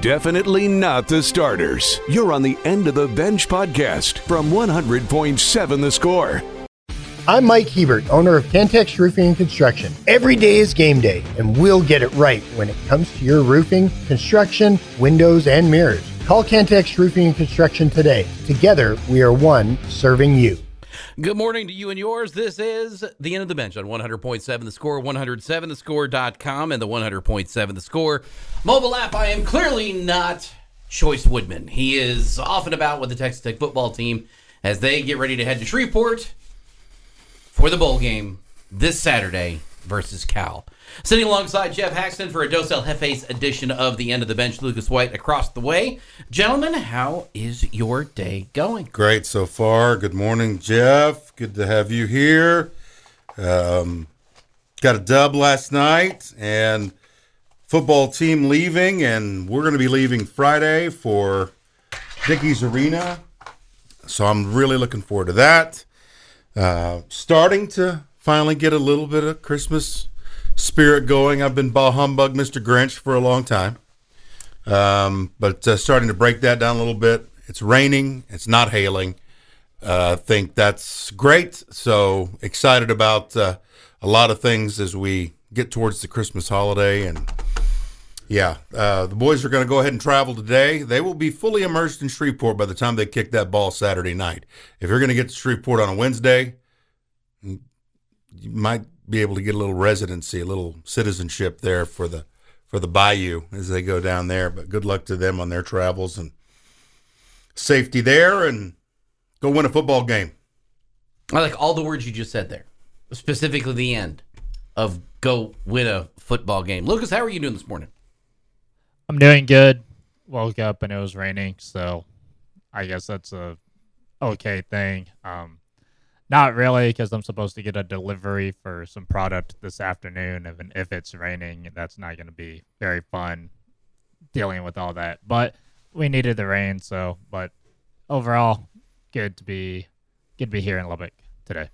Definitely not the starters. You're on the End of the Bench podcast from 100.7 The Score. I'm Mike Hebert, owner of Cantex Roofing and Construction. Every day is game day, and we'll get it right when it comes to your roofing, construction, windows, and mirrors. Call Cantex Roofing and Construction today. Together, we are one serving you. Good morning to you and yours. This is the end of the bench on 100.7 The Score, 107thescore.com, and the 100.7 The Score mobile app. I am clearly not Choice Woodman. He is off and about with the Texas Tech football team as they get ready to head to Shreveport for the bowl game this Saturday versus Cal. Sitting alongside Geoff Haxton for a Dos El Jefes edition of the end of the bench, Lucas White across the way. Gentlemen, how is your day going? Great so far. Good morning, Jeff. Good to have you here. Um, got a dub last night and football team leaving, and we're going to be leaving Friday for Dickies Arena. So I'm really looking forward to that. Uh, starting to finally get a little bit of Christmas spirit going. I've been bah humbug Mr. Grinch for a long time, um, but uh, starting to break that down a little bit. It's raining. It's not hailing. Uh, I think that's great. So excited about uh, a lot of things as we get towards the Christmas holiday. And yeah, uh, the boys are going to go ahead and travel today. They will be fully immersed in Shreveport by the time they kick that ball Saturday night. If you're going to get to Shreveport on a Wednesday, might be able to get a little residency, a little citizenship there for the for the Bayou as they go down there. But good luck to them on their travels and safety there, and go win a football game. I like all the words you just said there, specifically the end of go win a football game. Lucas, how are you doing this morning? I'm doing good. Woke up and it was raining, so I guess that's a okay thing. Um, not really, because I'm supposed to get a delivery for some product this afternoon. If if it's raining, that's not going to be very fun dealing with all that. But we needed the rain, so. But overall, good to be good to be here in Lubbock today.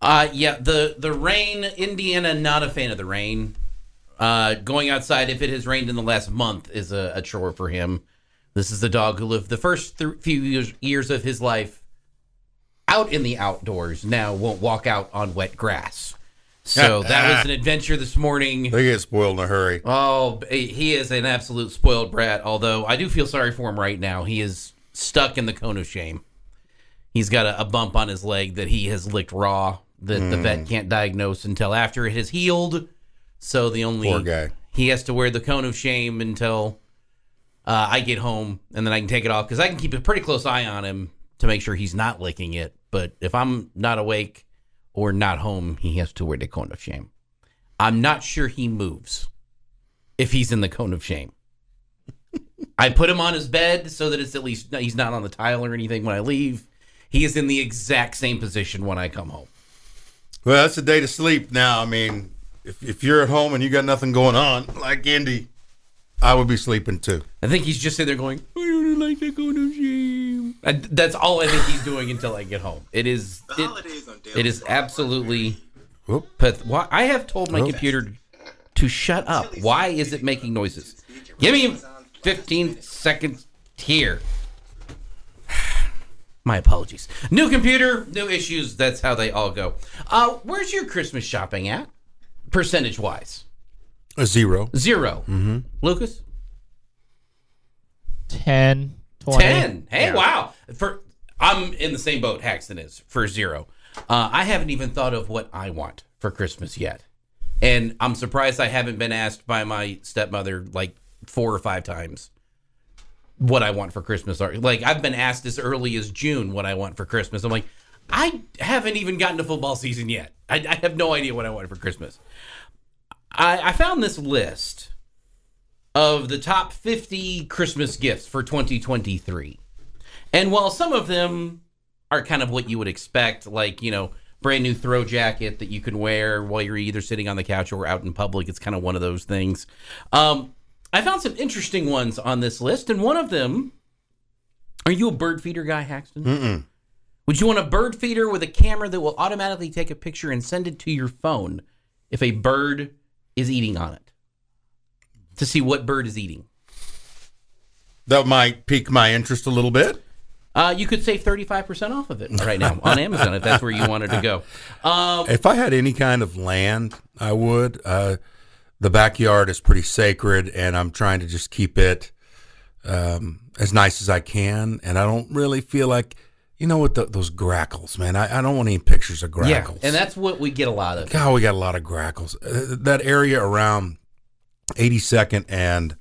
Uh, yeah, the the rain. Indiana, not a fan of the rain. Uh, going outside, if it has rained in the last month, is a, a chore for him. This is the dog who lived the first th- few years, years of his life out in the outdoors now won't walk out on wet grass. So that was an adventure this morning. They get spoiled in a hurry. Oh, he is an absolute spoiled brat. Although I do feel sorry for him right now. He is stuck in the cone of shame. He's got a, a bump on his leg that he has licked raw that mm. the vet hmm. can't diagnose until after it has healed. So the only poor guy he has to wear the cone of shame until uh, I get home, and then I can take it off because I can keep a pretty close eye on him to make sure he's not licking it. But if I'm not awake or not home, he has to wear the cone of shame. I'm not sure he moves if he's in the cone of shame. I put him on his bed so that it's at least he's not on the tile or anything when I leave. He is in the exact same position when I come home. Well, that's a day to sleep now. I mean, if, if you're at home and you got nothing going on, like Indy, I would be sleeping too. I think he's just sitting there going, I don't like the cone of shame. I, that's all I think he's doing until I get home. It is it, it is absolutely. Path- why, I have told my computer to shut up. Why is it making noises? Give me 15 seconds here. My apologies. New computer, new issues. That's how they all go. Uh, where's your Christmas shopping at, percentage wise? A zero. 0 mm-hmm. Lucas. Ten 20. 10. Hey, yeah. wow. For I'm in the same boat Haxton is for zero. Uh, I haven't even thought of what I want for Christmas yet. And I'm surprised I haven't been asked by my stepmother like four or five times what I want for Christmas. Like I've been asked as early as June what I want for Christmas. I'm like, I haven't even gotten to football season yet. I, I have no idea what I want for Christmas. I, I found this list of the top 50 Christmas gifts for 2023. And while some of them are kind of what you would expect, like, you know, brand new throw jacket that you can wear while you're either sitting on the couch or out in public, it's kind of one of those things. Um, I found some interesting ones on this list, and one of them are you a bird feeder guy, Haxton? Mm-mm. Would you want a bird feeder with a camera that will automatically take a picture and send it to your phone if a bird is eating on it? To see what bird is eating. that might pique my interest a little bit. Uh, you could save 35% off of it right now on Amazon if that's where you wanted to go. Um, If I had any kind of land, I would. Uh, the backyard is pretty sacred, and I'm trying to just keep it um, as nice as I can. And I don't really feel like, you know, what the, those grackles, man. I, I don't want any pictures of yeah, grackles. and that's what we get a lot of. God, we got a lot of grackles. Uh, that area around 82nd and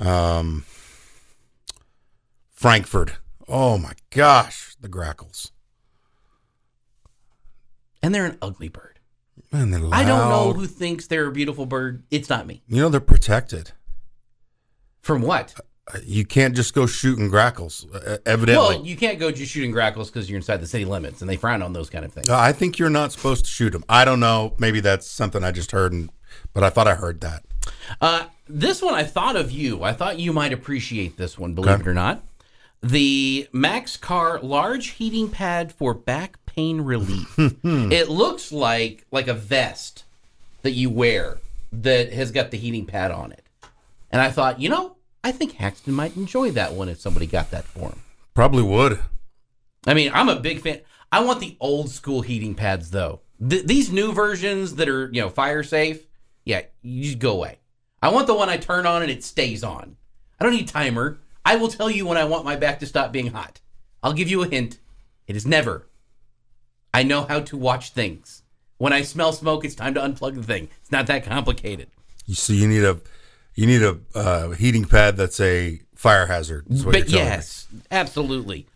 um, Frankfurt. Oh my gosh, the grackles. And they're an ugly bird. Man, they're loud. I don't know who thinks they're a beautiful bird. It's not me. You know they're protected. From what? Uh, You can't just go shooting grackles. Uh, evidently, Well, you can't go just shooting grackles because you're inside the city limits, and they frown on those kind of things. Uh, I think you're not supposed to shoot them. I don't know. Maybe that's something I just heard, and, but I thought I heard that. Uh, this one, I thought of you. I thought you might appreciate this one, believe Okay. it or not. The MaxKare large heating pad for back pain relief. it looks like like a vest that you wear that has got the heating pad on it. And I thought, you know, I think Haxton might enjoy that one if somebody got that for him. Probably would. I mean, I'm a big fan. I want the old school heating pads though. Th- these new versions that are, you know, fire safe, yeah, you just go away. I want the one I turn on and it stays on. I don't need timer. I will tell you when I want my back to stop being hot. I'll give you a hint. It is never. I know how to watch things. When I smell smoke, it's time to unplug the thing. It's not that complicated. You see, you need a you need a uh, heating pad that's a fire hazard. But telling me. yes, absolutely.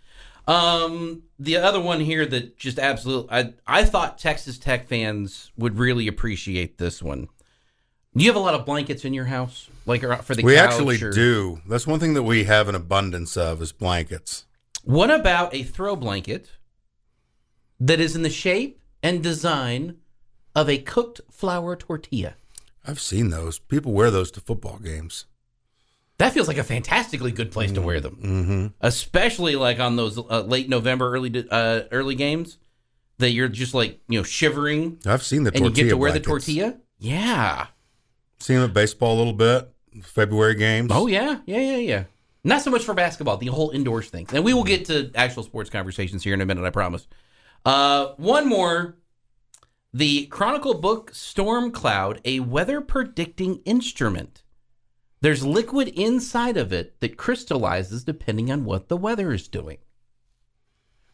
Um, the other one here that just absolutely, I I thought Texas Tech fans would really appreciate this one. Do you have a lot of blankets in your house, like for the We couch actually or- do. That's one thing that we have an abundance of is blankets. What about a throw blanket that is in the shape and design of a cooked flour tortilla? I've seen those. People wear those to football games. That feels like a fantastically good place to wear them, mm-hmm. especially like on those uh, late November, early uh, early games that you're just like you know shivering I've seen the and you get to wear the tortilla. Yeah. Seen them at baseball a little bit. February games. Oh yeah, yeah, yeah, yeah. Not so much for basketball, the whole indoors thing. And we will get to actual sports conversations here in a minute, I promise. Uh, one more. The Chronicle book Storm Cloud, a weather predicting instrument. There's liquid inside of it that crystallizes depending on what the weather is doing.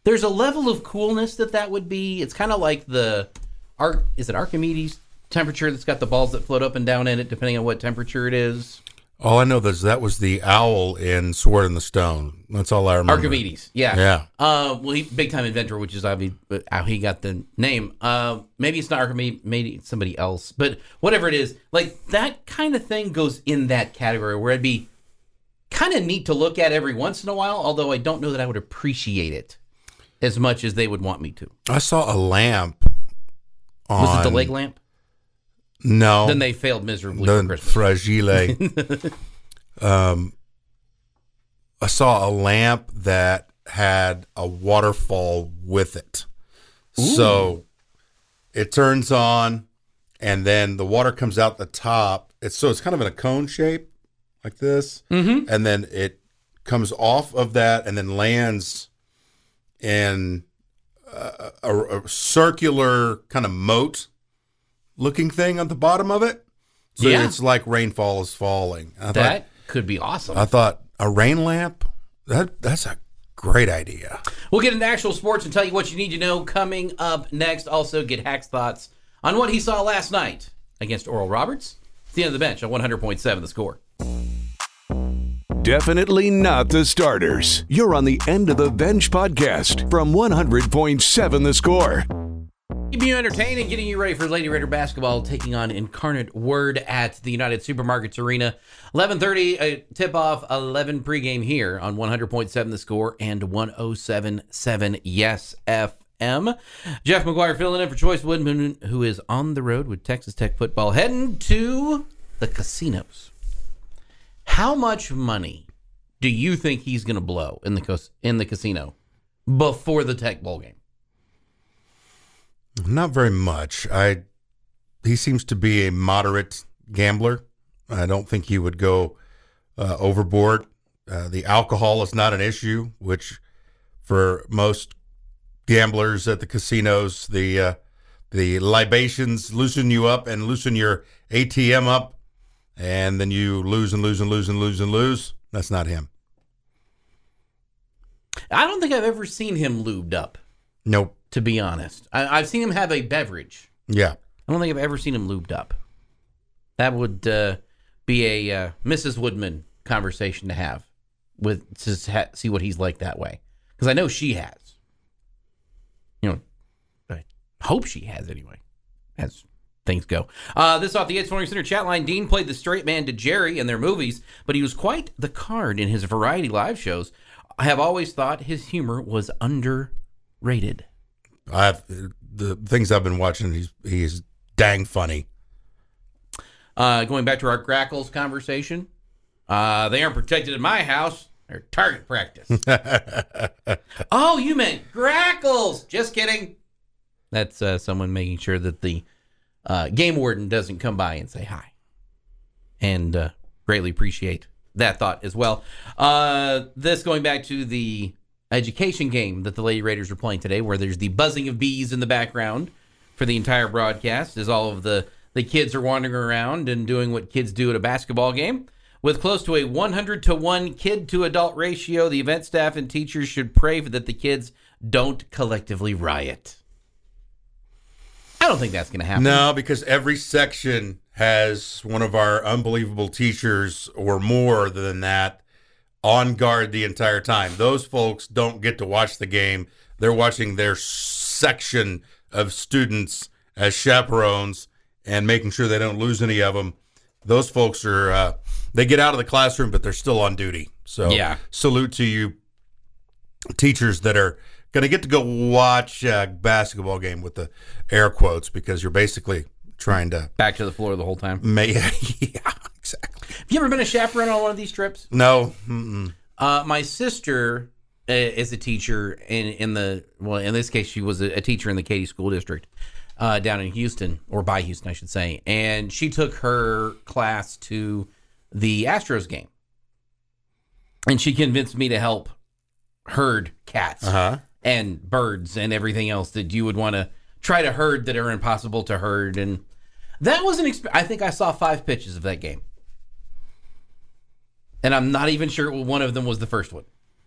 There's a level of coolness that that would be. It's kind of like the Arc. Is it Archimedes temperature that's got the balls that float up and down in it, depending on what temperature it is? All I know is that was the owl in Sword in the Stone. That's all I remember. Archimedes, yeah, Yeah. Uh, well, he big time inventor, which is obviously how he got the name. Uh, maybe it's not Archimedes, maybe it's somebody else, but whatever it is, like that kind of thing goes in that category where it'd be kind of neat to look at every once in a while. Although I don't know that I would appreciate it as much as they would want me to. I saw a lamp. On, Was it the leg lamp? No. Then they failed miserably for Christmas. fragile. um, I saw a lamp that had a waterfall with it. So it turns on, and then the water comes out the top. It's so it's kind of in a cone shape, like this, mm-hmm. and then it comes off of that, and then lands in a, a, a circular kind of moat looking thing on the bottom of it. So Yeah. it's like rainfall is falling. I That thought could be awesome. I thought a rain lamp. That that's a great idea. We'll get into actual sports and tell you what you need to know coming up next. Also, get Hack's thoughts on what he saw last night against Oral Roberts. It's the end of the bench on 100.7 the score. Definitely not the starters. You're on the end of the bench podcast from 100.7 the score. Keeping you entertained and getting you ready for Lady Raider basketball, taking on Incarnate Word at the United Supermarkets Arena. 11:30 uh, tip-off, 11 pregame here on 100.7 The Score and 107.7 Yes FM. Jeff McGuire filling in for Choice Woodman, who is on the road with Texas Tech football, heading to the casinos. How much money do you think he's going to blow in the in the casino before the Tech bowl game? Not very much. I he seems to be a moderate gambler. I don't think he would go uh, overboard. uh, the alcohol is not an issue, which for most gamblers at the casinos, the uh, the libations loosen you up and loosen your ATM up, and then you lose and lose and lose and lose and lose. That's not him. I don't think I've ever seen him lubed up. Nope. To be honest, I, have seen him have a beverage. Yeah. I don't think I've ever seen him lubed up. That would uh, be a uh, Mrs. Woodman conversation to have with to ha- see what he's like that way because I know she has. You know, I hope she has anyway. As things go. Uh, this off the Yates Flooring Center chat line. Dean played the straight man to Jerry in their movies, but he was quite the card in his variety live shows. I have always thought his humor was underrated. I've the things I've been watching. He's he's dang funny. Uh, going back to our grackles conversation, uh, they aren't protected in my house. They're target practice. oh, you meant grackles? Just kidding. That's uh, someone making sure that the uh, game warden doesn't come by and say hi, and uh, greatly appreciate that thought as well. Uh, this going back to the education game that the Lady Raiders are playing today, where there's the buzzing of bees in the background for the entire broadcast, as all of the the kids are wandering around and doing what kids do at a basketball game. With close to a 100 to 1 kid to adult ratio, the event staff and teachers should pray that the kids don't collectively riot. I don't think that's going to happen. No, because every section has one of our unbelievable teachers or more than that on guard the entire time. Those folks don't get to watch the game. They're watching their section of students as chaperones and making sure they don't lose any of them. Those folks are uh, they get out of the classroom, but they're still on duty. So yeah, salute to you, teachers that are going to get to go watch a basketball game with the air quotes because you're basically trying to back to the floor the whole time. May, yeah. Have you ever been a chaperone on one of these trips? No. Uh, my sister uh, is a teacher in in the well, in this case, she was a, a teacher in the Katy School District uh, down in Houston or by Houston, I should say, and she took her class to the Astros game, and she convinced me to help herd cats uh-huh. and birds and everything else that you would want to try to herd that are impossible to herd. And that was an experience. I think I saw five pitches of that game. And I'm not even sure one of them was the first one.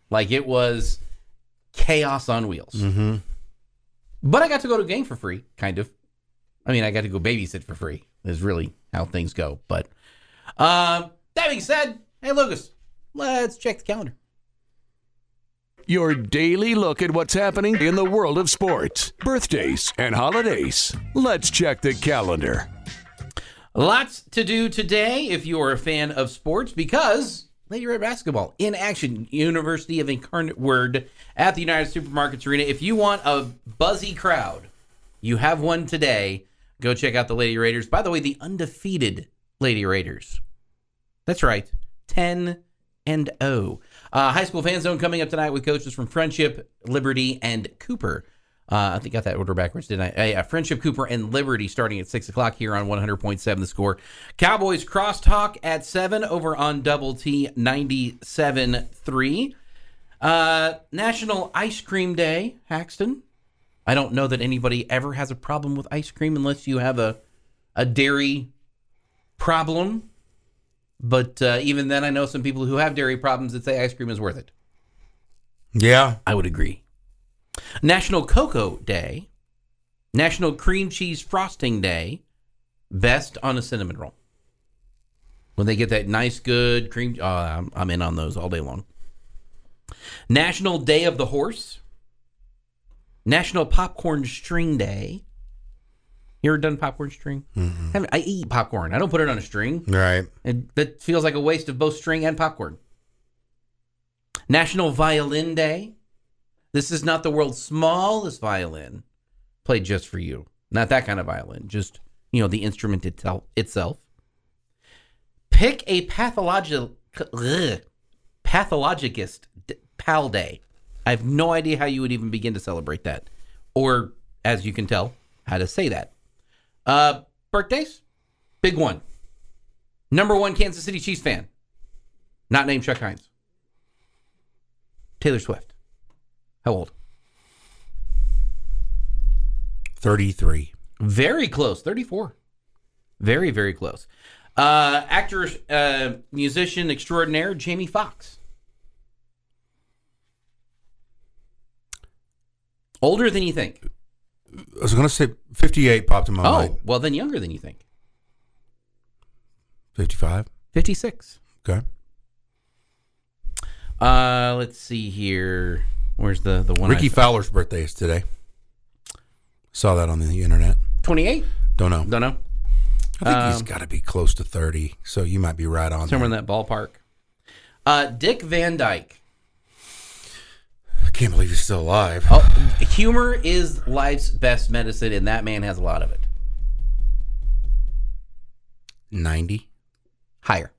Like it was chaos on wheels. Mm-hmm. But I got to go to a game for free, kind of. I mean, I got to go babysit for free, is really how things go. But uh, that being said, hey, Lucas, let's check the calendar. Your daily look at what's happening in the world of sports, birthdays, and holidays. Let's check the calendar. Lots to do today if you're a fan of sports because Lady Red Basketball in action, University of Incarnate Word at the United Supermarkets Arena. If you want a buzzy crowd, you have one today. Go check out the Lady Raiders. By the way, the undefeated Lady Raiders. That's right, 10 and 0. Uh, high school fan zone coming up tonight with coaches from Friendship, Liberty, and Cooper. Uh, I think I got that order backwards, didn't I? Uh, yeah, Friendship, Cooper, and Liberty starting at 6 o'clock here on 100.7 The Score. Cowboys crosstalk at 7 over on Double T 97.3. Uh, National Ice Cream Day, Haxton. I don't know that anybody ever has a problem with ice cream unless you have a, a dairy problem. But uh, even then, I know some people who have dairy problems that say ice cream is worth it. Yeah. I would agree. National Cocoa Day, National Cream Cheese Frosting Day, best on a cinnamon roll. When they get that nice, good cream, oh, I'm, I'm in on those all day long. National Day of the Horse, National Popcorn String Day. You ever done popcorn string? Mm-hmm. I eat popcorn. I don't put it on a string. Right. And that feels like a waste of both string and popcorn. National Violin Day. This is not the world's smallest violin played just for you. Not that kind of violin, just, you know, the instrument itself. itself. Pick a pathologic, ugh, pathologist pal day. I have no idea how you would even begin to celebrate that. Or, as you can tell, how to say that. Uh, birthdays? Big one. Number one Kansas City Chiefs fan. Not named Chuck Hines. Taylor Swift. How old? 33. Very close. 34. Very, very close. Uh, actor, uh, musician extraordinaire, Jamie Foxx. Older than you think. I was going to say 58 popped in my Oh, mind. well, then younger than you think. 55. 56. Okay. Uh, let's see here. Where's the, the one? Rickie I- Fowler's birthday is today. Saw that on the internet. 28? Don't know. Don't know. I think he's got to be close to 30, so you might be right on Somewhere in that ballpark. Uh, Dick Van Dyke. I can't believe he's still alive. Oh, humor is life's best medicine, and that man has a lot of it. 90, Higher.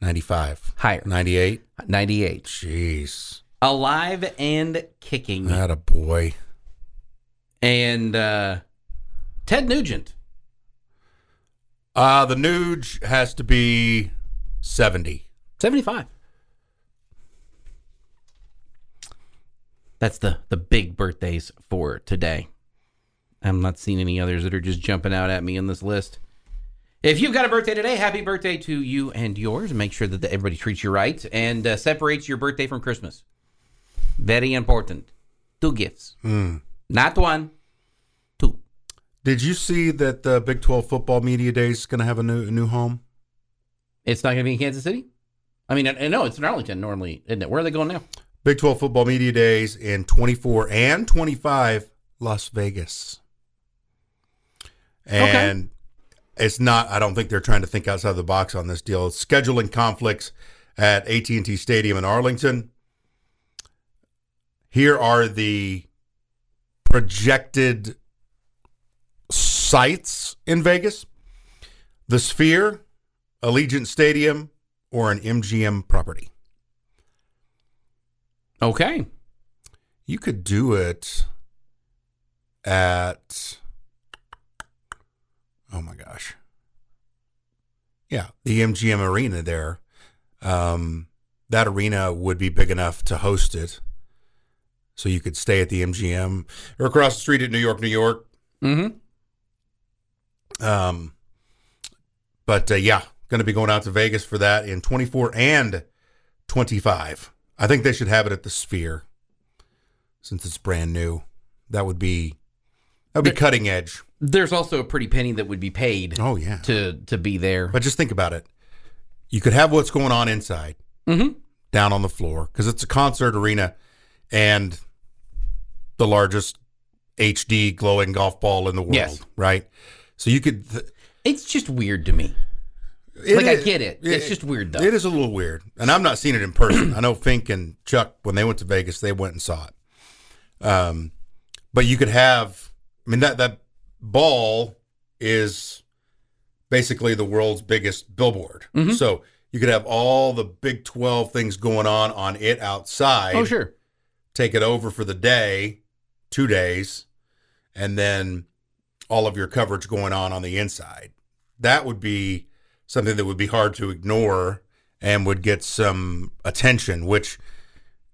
95, Higher. 98. 98. Jeez. Alive and kicking. That a boy. And uh, Ted Nugent. Uh, the Nuge has to be 70. 75. That's the, the big birthdays for today. I'm not seeing any others that are just jumping out at me in this list. If you've got a birthday today, happy birthday to you and yours. Make sure that everybody treats you right and uh, separates your birthday from Christmas. Very important. Two gifts. Hmm. Not one, two. Did you see that the Big 12 Football Media Days is going to have a new a new home? It's not going to be in Kansas City? I mean, uh, I, I know it's in Arlington normally, isn't it? Where are they going now? Big 12 Football Media Days in 24 and 25 Las Vegas. And it's not I don't think they're trying to think outside the box on this deal. It's scheduling conflicts at AT&T Stadium in Arlington. Here are the projected sites in Vegas. The Sphere, Allegiant Stadium, or an MGM property. Okay. You could do it at oh my gosh. Yeah, the MGM arena there. Um, that arena would be big enough to host it. So you could stay at the MGM or across the street at New York, New York. Mm-hmm. Um, but uh, yeah, going to be going out to Vegas for that in 24 and 25. I think they should have it at the Sphere since it's brand new. That would be that would be cutting edge. There's also a pretty penny that would be paid Oh yeah. to to be there. But just think about it. You could have what's going on inside, Mhm. down on the floor, because it's a concert arena and the largest HD glowing golf ball in the world, Yes. right? So you could. Th- It's just weird to me. it Like, I is- get it. It's just weird, though. It is a little weird, and I'm not seeing it in person. I know Fink and Chuck when they went to Vegas, they went and saw it. Um, but you could have. I mean that that ball is basically the world's biggest billboard. Mm-hmm. So you could have all the Big Twelve things going on on it outside. Oh, sure. Take it over for the day, two days, and then all of your coverage going on on the inside. That would be something that would be hard to ignore and would get some attention, which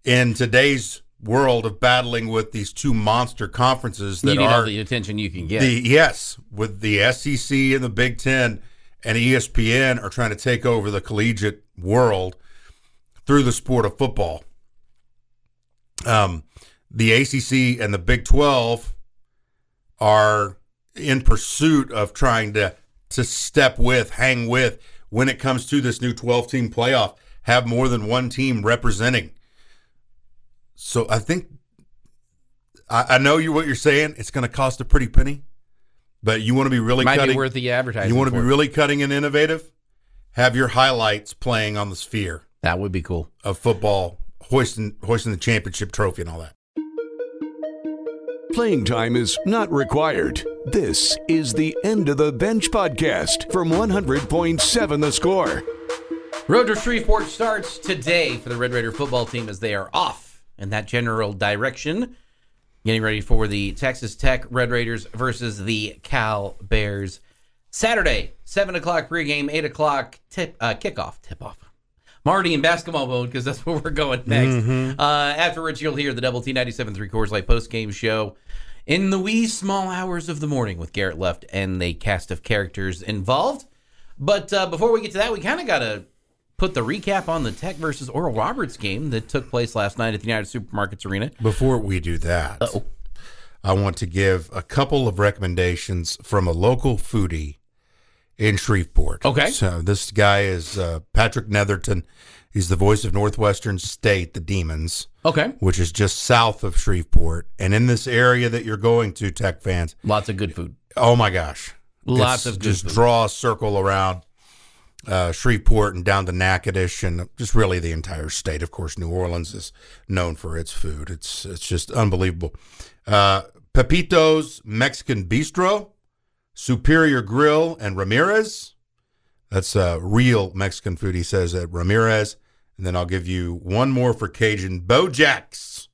in today's world of battling with these two monster conferences that are the attention you can get. the yes, with the SEC and the Big Ten and ESPN are trying to take over the collegiate world through the sport of football. Um, the ACC and the Big Twelve are in pursuit of trying to to step with, hang with when it comes to this new twelve team playoff. Have more than one team representing. So I think I, I know you what you're saying. It's going to cost a pretty penny, but you want to be really Might cutting. be worth the advertising. you want to be really cutting and innovative. Have your highlights playing on the sphere That would be cool. of football, hoisting hoisting the championship trophy and all that. Playing time is not required. This is the End of the Bench podcast from 100.7 The Score. Road to Shreveport starts today for the Red Raider football team as they are off in that general direction. Getting ready for the Texas Tech Red Raiders versus the Cal Bears. Saturday, 7 o'clock pregame, 8 o'clock tip, uh, kickoff, tip off. Marty in basketball mode because that's where we're going next. Uh, afterwards, you'll hear the Double T 97.3 Coors Light post game show in the wee small hours of the morning with Garrett Left and the cast of characters involved. But uh, before we get to that, we kind of got to put the recap on the Tech versus Oral Roberts game that took place last night at the United Supermarkets Arena. Before we do that, I want to give a couple of recommendations from a local foodie in Shreveport. Okay. So this guy is uh, Patrick Netherton. He's the voice of Northwestern State, the Demons, Okay. which is just south of Shreveport. And in this area that you're going to, Tech fans, Lots of good food. oh my gosh. Lots It's of good just food. draw a circle around uh, Shreveport and down to Natchitoches and just really the entire state. Of course, New Orleans is known for its food. It's it's just unbelievable. Uh, Pepito's Mexican Bistro, Superior Grill, and Ramirez. That's uh, real Mexican food. He says at Ramirez, and then I'll give you one more for Cajun Beaux Jax.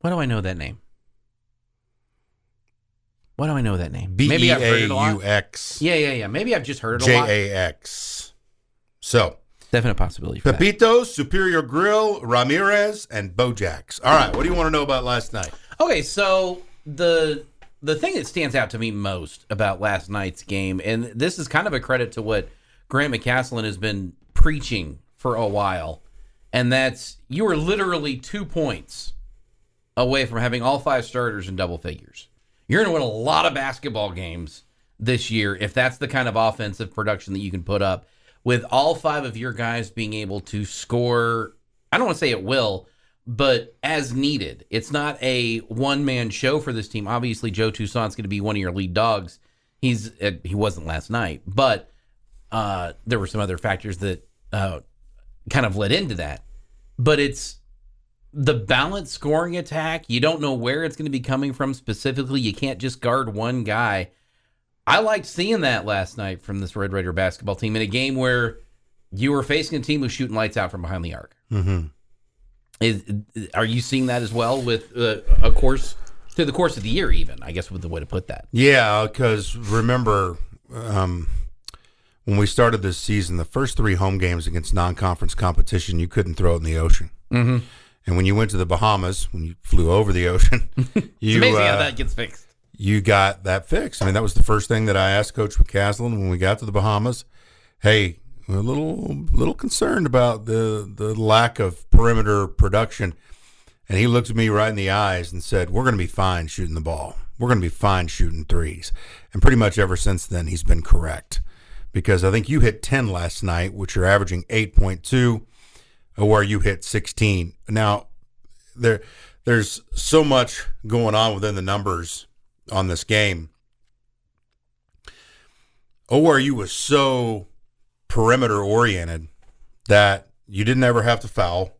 Why do I know that name? Why do I know that name? B Maybe E I've heard A it a lot. U X Yeah, yeah, yeah. Maybe I've just heard it a lot. J A X. So. Definite possibility. For that. Pepito's, Superior Grill, Ramirez, and Beaux Jax. All right, what do you want to know about last night? Okay, so the the thing that stands out to me most about last night's game, and this is kind of a credit to what Grant McCasland has been preaching for a while, and that's you are literally two points away from having all five starters in double figures. You're going to win a lot of basketball games this year if that's the kind of offensive production that you can put up with all five of your guys being able to score. I don't want to say it will, but as needed. It's not a one man show for this team. Obviously, Joe Toussaint's going to be one of your lead dogs. He's uh, he wasn't last night, but uh, there were some other factors that uh, kind of led into that. But it's the balanced scoring attack. You don't know where it's going to be coming from specifically. You can't just guard one guy. I liked seeing that last night from this Red Raider basketball team in a game where you were facing a team who's shooting lights out from behind the arc. Mm-hmm. Is are you seeing that as well with uh, a course through the course of the year? Even I guess with the way to put that. Yeah, because remember um, when we started this season, the first three home games against non-conference competition, you couldn't throw it in the ocean. Mm-hmm. And when you went to the Bahamas, when you flew over the ocean, you amazing how uh, that gets fixed. you got that fixed. I mean, that was the first thing that I asked Coach McCasland when we got to the Bahamas. Hey, a little little concerned about the the lack of perimeter production. And he looked at me right in the eyes and said, "We're going to be fine shooting the ball. We're going to be fine shooting threes. And pretty much ever since then, he's been correct. Because I think you hit 10 last night, which you're averaging 8.2, where you hit 16. Now, there there's so much going on within the numbers on this game. ORU was so perimeter oriented that you didn't ever have to foul.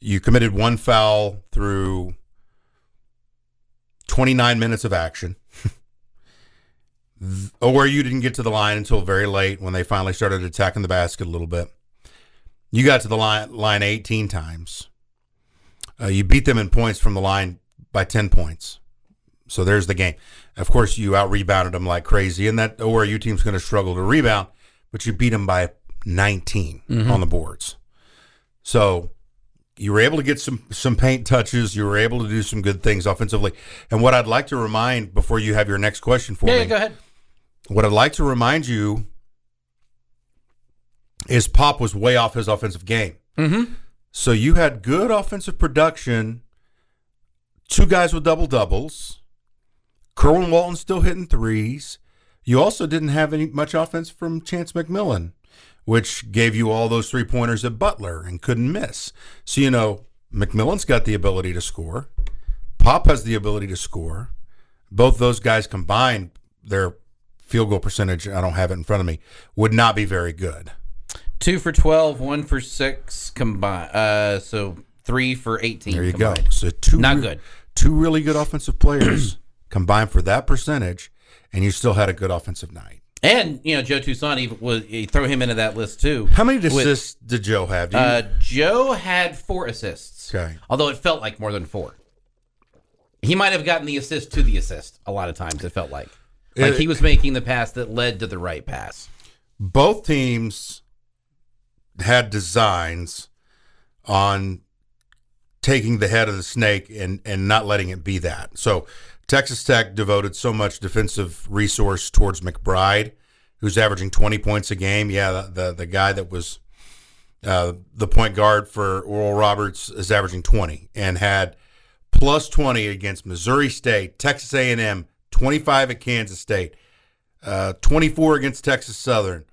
You committed one foul through 29 minutes of action. or you didn't get to the line until very late when they finally started attacking the basket a little bit. You got to the line line 18 times. Uh, you beat them in points from the line by 10 points. So there's the game. Of course, you out rebounded them like crazy, and that ORU team's going to struggle to rebound, but you beat them by 19 on the boards. So you were able to get some some paint touches. You were able to do some good things offensively. And what I'd like to remind before you have your next question for Yeah, me, yeah, go ahead. what I'd like to remind you is Pop was way off his offensive game. Mm-hmm. So you had good offensive production, two guys with double doubles. Kerwin Walton still hitting threes. You also didn't have any much offense from Chance McMillan, which gave you all those three pointers at Butler and couldn't miss. So you know McMillan's got the ability to score. Pop has the ability to score. Both those guys combined, their field goal percentage, I don't have it in front of me, would not be very good. Two for twelve, one for six combined. Uh, so three for eighteen. There you combined. go. So two Not good. Two really good offensive players combined for that percentage, and you still had a good offensive night. And you know Joe Toussaint, even was you throw him into that list too. How many With- assists did Joe have? Uh, Joe had four assists. Okay. Although it felt like more than four. He might have gotten the assist to the assist a lot of times. It felt like like It- he was making the pass that led to the right pass. both teams had designs on taking the head of the snake and and not letting it be that. So Texas Tech devoted so much defensive resource towards McBride, who's averaging 20 points a game. Yeah, the the, the guy that was uh, the point guard for Oral Roberts is averaging 20 and had plus 20 against Missouri State, Texas A&M, 25 at Kansas State, uh, 24 against Texas Southern,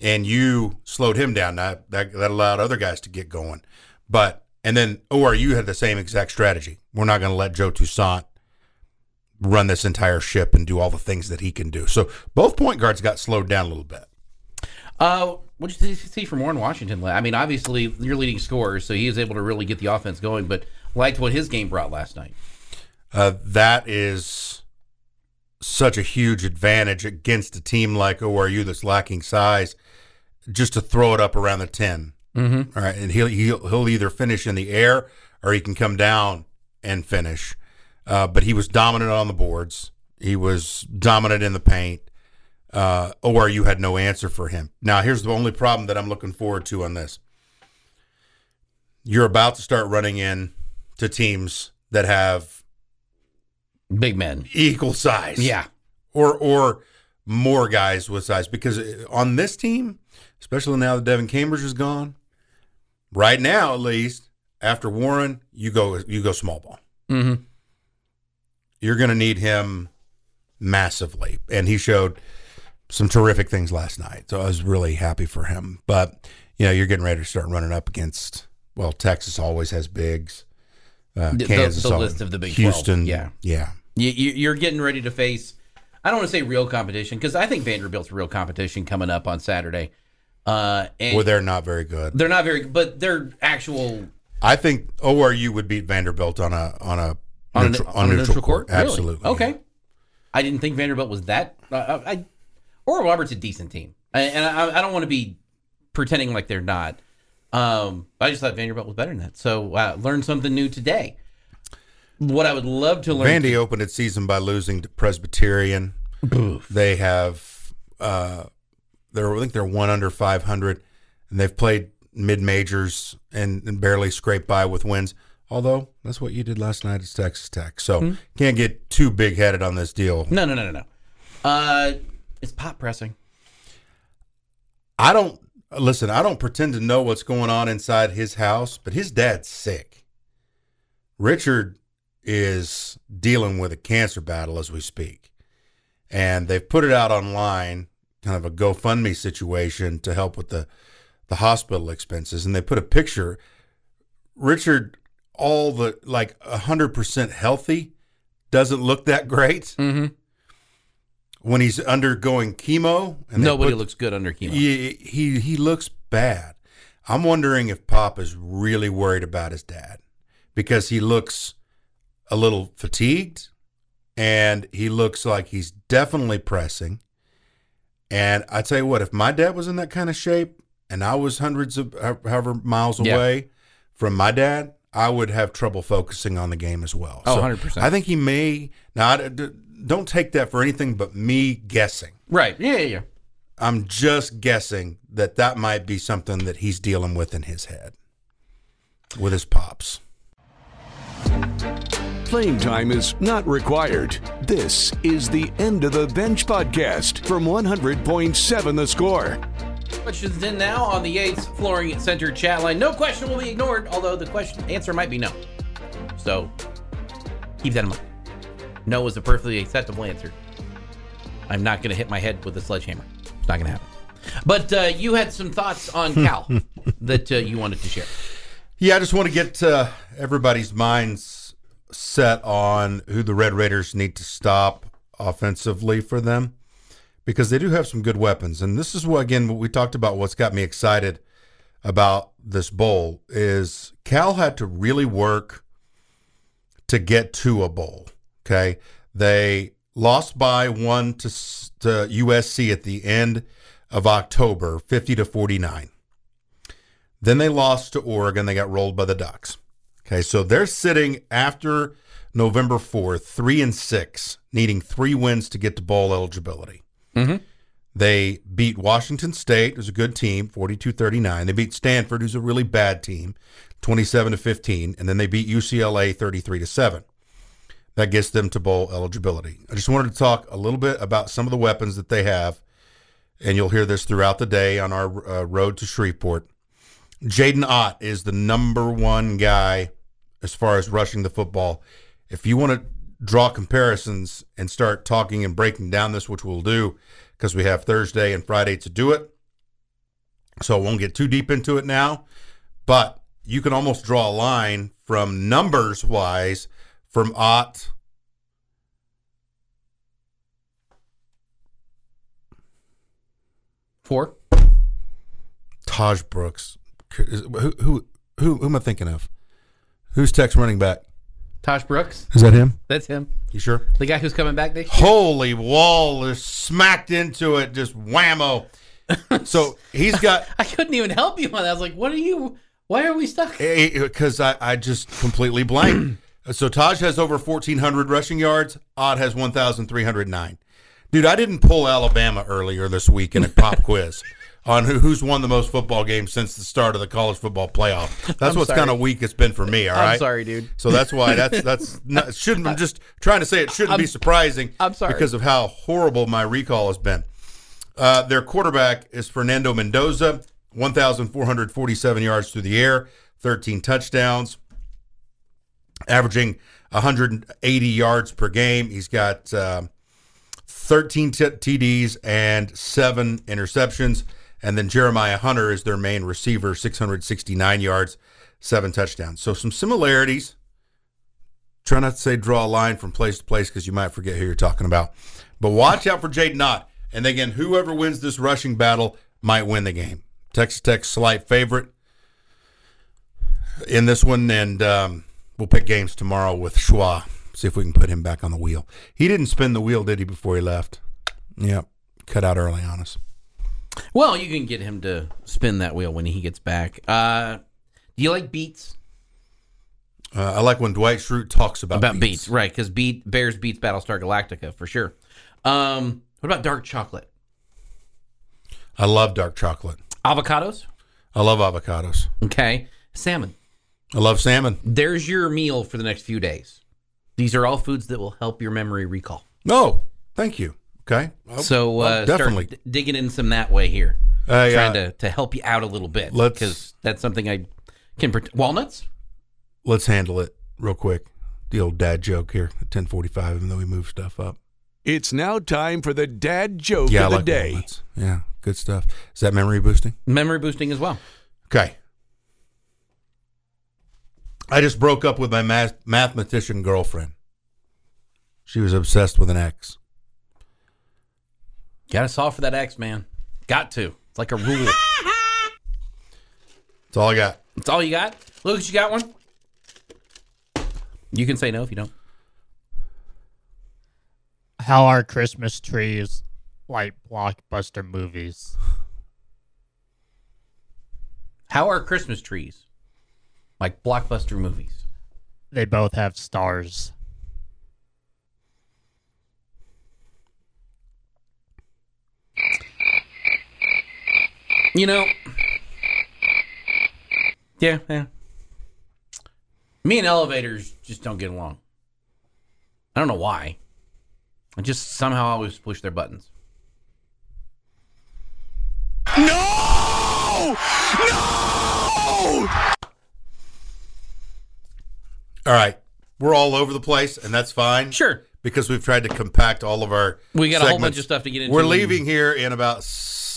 and you slowed him down. That, that that allowed other guys to get going, but and then ORU had the same exact strategy. We're not going to let Joe Toussaint run this entire ship and do all the things that he can do. So both point guards got slowed down a little bit. Uh, what did you see from Warren Washington? I mean, obviously you're leading scorer, so he was able to really get the offense going. But liked what his game brought last night. Uh, that is such a huge advantage against a team like ORU that's lacking size, just to throw it up around the 10 Mm-hmm. All right, and he'll, he'll he'll either finish in the air or he can come down and finish. Uh, but he was dominant on the boards. He was dominant in the paint. Uh, you had no answer for him. Now, here's the only problem that I'm looking forward to on this. You're about to start running in to teams that have Big men. equal size. Yeah. Or or more guys with size because on this team, especially now that Devin Cambridge is gone, right now at least after Warren, you go you go small ball. Mm-hmm. You're going to need him massively, and he showed some terrific things last night. So I was really happy for him. But you know, you're getting ready to start running up against. Well, Texas always has bigs. Uh, The- the- Kansas, the always- list of the Big 12, Houston, yeah. yeah. You, you, you're getting ready to face. I don't want to say real competition because I think Vanderbilt's real competition coming up on Saturday. Uh, and Where they're not very good. they're not very, but they're actual I think ORU would beat Vanderbilt on a on a on, neutral, a, on a neutral court. Really? Absolutely. Okay. I didn't think Vanderbilt was that. Uh, I, Oral Roberts a decent team, I, and I, I don't want to be pretending like they're not. Um, I just thought Vanderbilt was better than that. So uh, learned something new today. What I would love to learn. Vandy opened its season by losing to Presbyterian. They have uh, they're I think they're one under five hundred, and they've played mid majors and, and barely scraped by with wins. Although that's what you did last night at Texas Tech, so Hmm. can't get too big headed on this deal. no, no, no, no, no. Uh, it's Pop pressing. I don't listen. I don't pretend to know what's going on inside his house, but his dad's sick. Richard is dealing with a cancer battle as we speak, and they've put it out online, kind of a GoFundMe situation to help with the the hospital expenses, and they put a picture. Richard, all the like hundred percent healthy, doesn't look that great Mm-hmm. when he's undergoing chemo. And Nobody put- looks good under chemo. he, he he looks bad. I'm wondering if Pop is really worried about his dad because he looks a little fatigued and he looks like he's definitely pressing. And I tell you what, if my dad was in that kind of shape and I was hundreds of ho- however miles Yeah. away from my dad, I would have trouble focusing on the game as well. Oh, So 100%. I think he may. Now, don't take that for anything but me guessing. Right. Yeah, yeah, yeah. I'm just guessing that that might be something that he's dealing with in his head with his pops. Playing time is not required. This is the End of the Bench podcast from 100.7 The Score. Questions in now on the Yates Flooring Center chat line. No question will be ignored, although the question answer might be no. So keep that in mind. No is a perfectly acceptable answer. I'm not going to hit my head with a sledgehammer. It's not going to happen. But uh, you had some thoughts on Cal that uh, you wanted to share. Yeah, I just want to get uh, everybody's minds set on who the Red Raiders need to stop offensively for them because they do have some good weapons. And this is what, again, what we talked about, what's got me excited about this bowl is Cal had to really work to get to a bowl. Okay. They lost by one to, to USC at the end of October, 50 to 49. Then they lost to Oregon. They got rolled by the Ducks. Okay, so they're sitting after November 4th, three and six, needing three wins to get to bowl eligibility. Mhm. They beat Washington State, who's a good team, 42-39. They beat Stanford, who's a really bad team, 27 to 15, and then they beat UCLA 33 to 7. That gets them to bowl eligibility. I just wanted to talk a little bit about some of the weapons that they have, and you'll hear this throughout the day on our uh, road to Shreveport. Jaydn Ott is the number one guy as far as rushing the football. If you want to draw comparisons and start talking and breaking down this, which we'll do because we have Thursday and Friday to do it. So I won't get too deep into it now, but you can almost draw a line from numbers wise from Ott. Four. Tahj Brooks. Who, who, who, who am I thinking of? Who's Tex running back? Tahj Brooks. Is that him? That's him. You sure? The guy who's coming back next year. Holy wall is smacked into it, just whammo. so he's got I couldn't even help you on that. I was like, what are you? Why are we stuck? because I, I just completely blanked. so Tahj has over fourteen hundred rushing yards. Ott has one thousand three hundred nine. Dude, I didn't pull Alabama earlier this week in a pop quiz on who, who's won the most football games since the start of the college football playoff. That's I'm what's kind of weak it's been for me. All right, I'm sorry, dude. So that's why that's that's not, shouldn't. I'm just trying to say it shouldn't be I'm- surprising. I'm sorry. because of how horrible my recall has been. Uh, their quarterback is Fernando Mendoza, 1,447 yards through the air, 13 touchdowns, averaging 180 yards per game. He's got um 13 t- TDs and seven interceptions. And then Jeremiah Hunter is their main receiver, 669 yards, seven touchdowns. So some similarities. Try not to say draw a line from place to place because you might forget who you're talking about. But watch out for Jaydn Ott. And again, whoever wins this rushing battle might win the game. Texas Tech slight favorite in this one, and um, we'll pick games tomorrow with Schwa. See if we can put him back on the wheel. He didn't spin the wheel, did he, before he left? Yep. Cut out early on us. Well, you can get him to spin that wheel when he gets back. Uh, do you like beets? Uh, I like when Dwight Schrute talks about, About beets, right? Because beat Bears beets Battlestar Galactica for sure. Um, what about dark chocolate? I love dark chocolate. Avocados. I love avocados. Okay. Salmon. I love salmon. There's your meal for the next few days. These are all foods that will help your memory recall. No, thank you. Okay. So uh, I'll definitely. start d- digging in some that way here, Uh, yeah. trying to, to help you out a little bit. Let's- because that's something I can. Pret- Walnuts. Let's handle it real quick. The old dad joke here at 1045, even though we move stuff up. It's now time for the dad joke Yeah, I of the like day. walnuts. Yeah, good stuff. Is that memory boosting? Memory boosting as well. Okay. I just broke up with my math- mathematician girlfriend. She was obsessed with an X. Got to solve for that X, man. Got to. It's like a rule. That's all I got. That's all you got. Lucas, you got one. You can say no if you don't. How are Christmas trees like blockbuster movies? How are Christmas trees like blockbuster movies? They both have stars. You know. Yeah, yeah. Me and elevators just don't get along. I don't know why. I just somehow always push their buttons. No! No! All right. We're all over the place, and that's fine. Sure. Because we've tried to compact all of our. We got a whole bunch of stuff to get into. We're leaving here in about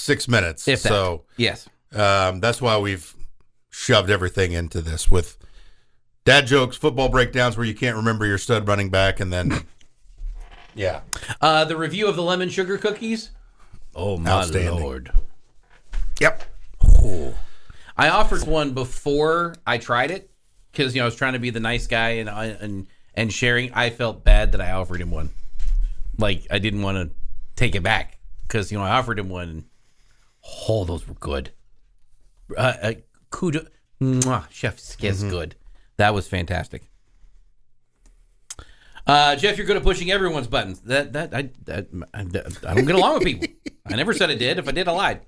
six minutes. If that. so yes. um, that's why we've shoved everything into this with dad jokes, football breakdowns where you can't remember your stud running back, and then. yeah. Uh, the review of the lemon sugar cookies. Oh my lord! Yep. I offered one before I tried it because you know I was trying to be the nice guy and and and sharing. I felt bad that I offered him one. Like I didn't want to take it back because you know I offered him one. Oh, those were good. Uh, uh, kudo, mwah, chef Skiz good. That was fantastic. Uh, Jeff, you're good at pushing everyone's buttons. That that I, that, I, I don't get along with people. I never said I did. If I did, I lied.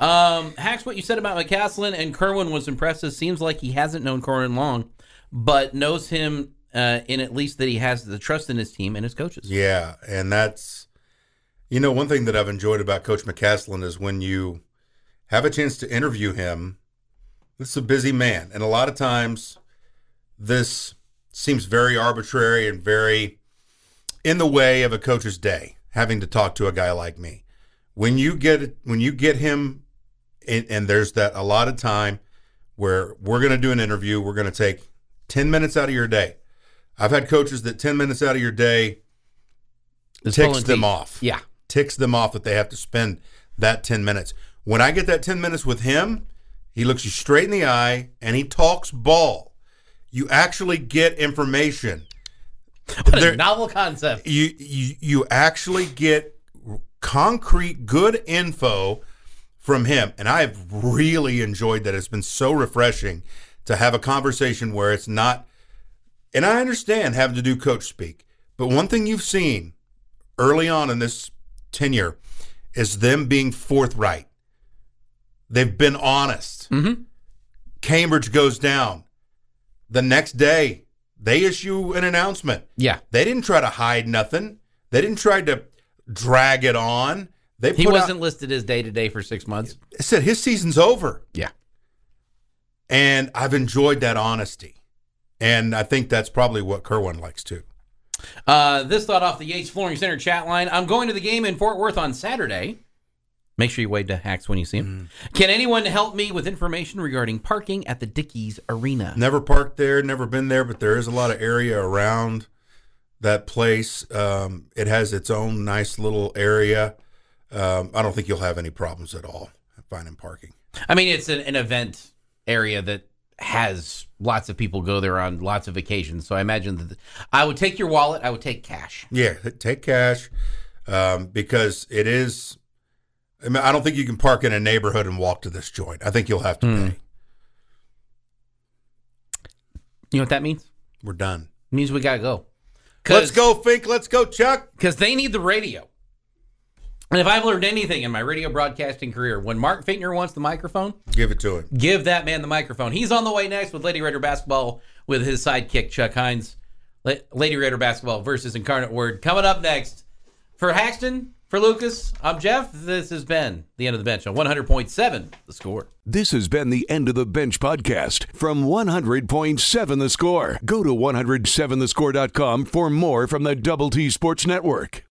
Um, Hacks, what you said about McCasland and Kerwin was impressive. Seems like he hasn't known Kerwin long, but knows him uh, in at least that he has the trust in his team and his coaches. Yeah, and that's you know one thing that I've enjoyed about Coach McCasland is when you have a chance to interview him. This is a busy man, and a lot of times this seems very arbitrary and very in the way of a coach's day having to talk to a guy like me when you get when you get him and, and there's that a lot of time where we're going to do an interview we're going to take 10 minutes out of your day i've had coaches that 10 minutes out of your day It's ticks them teeth. off Yeah. Ticks them off that they have to spend that 10 minutes. When i get that 10 minutes with him he looks you straight in the eye and he talks ball. You actually get information. What a There- novel concept. you you you actually get concrete good info from him. And i've really enjoyed that. It's been so refreshing to have a conversation where it's not and i understand having to do coach speak but one thing you've seen early on in this tenure is them being forthright they've been honest Mm-hmm. cambridge goes down the next day they issue an announcement Yeah. they didn't try to hide nothing. They didn't try to drag it on. They He wasn't listed as day to day for six months. they said his season's over, Yeah. and I've enjoyed that honesty, and I think that's probably what Kerwin likes too. Uh, this thought off the Yates Flooring Center chat line. I'm going to the game in Fort Worth on Saturday. Make sure you wave to Hacks when you see him. Can anyone help me with information regarding parking at the Dickies Arena? Never parked there, never been there, but there is a lot of area around that place. Um, it has its own nice little area. Um, I don't think you'll have any problems at all finding parking. I mean, it's an, an event area that has lots of people go there on lots of occasions. So I imagine that I would take your wallet. I would take cash. Yeah, take cash um, because it is. I, mean, I don't think you can park in a neighborhood and walk to this joint. I think you'll have to pay. You know what that means? We're done. It means we gotta go. Let's go, Fink. Let's go, Chuck. because they need the radio. And if I've learned anything in my radio broadcasting career, when Mark Finkner wants the microphone, Give it to him. give that man the microphone. He's on the way next with Lady Raider basketball with his sidekick Chuck Hines. Lady Raider basketball versus Incarnate Word coming up next. For Haxton, for Lucas, I'm Jeff. This has been the end of the bench on 100.7 The Score. This has been the End of the Bench podcast from 100.7 The Score. Go to 107thescore.com for more from the Double T Sports Network.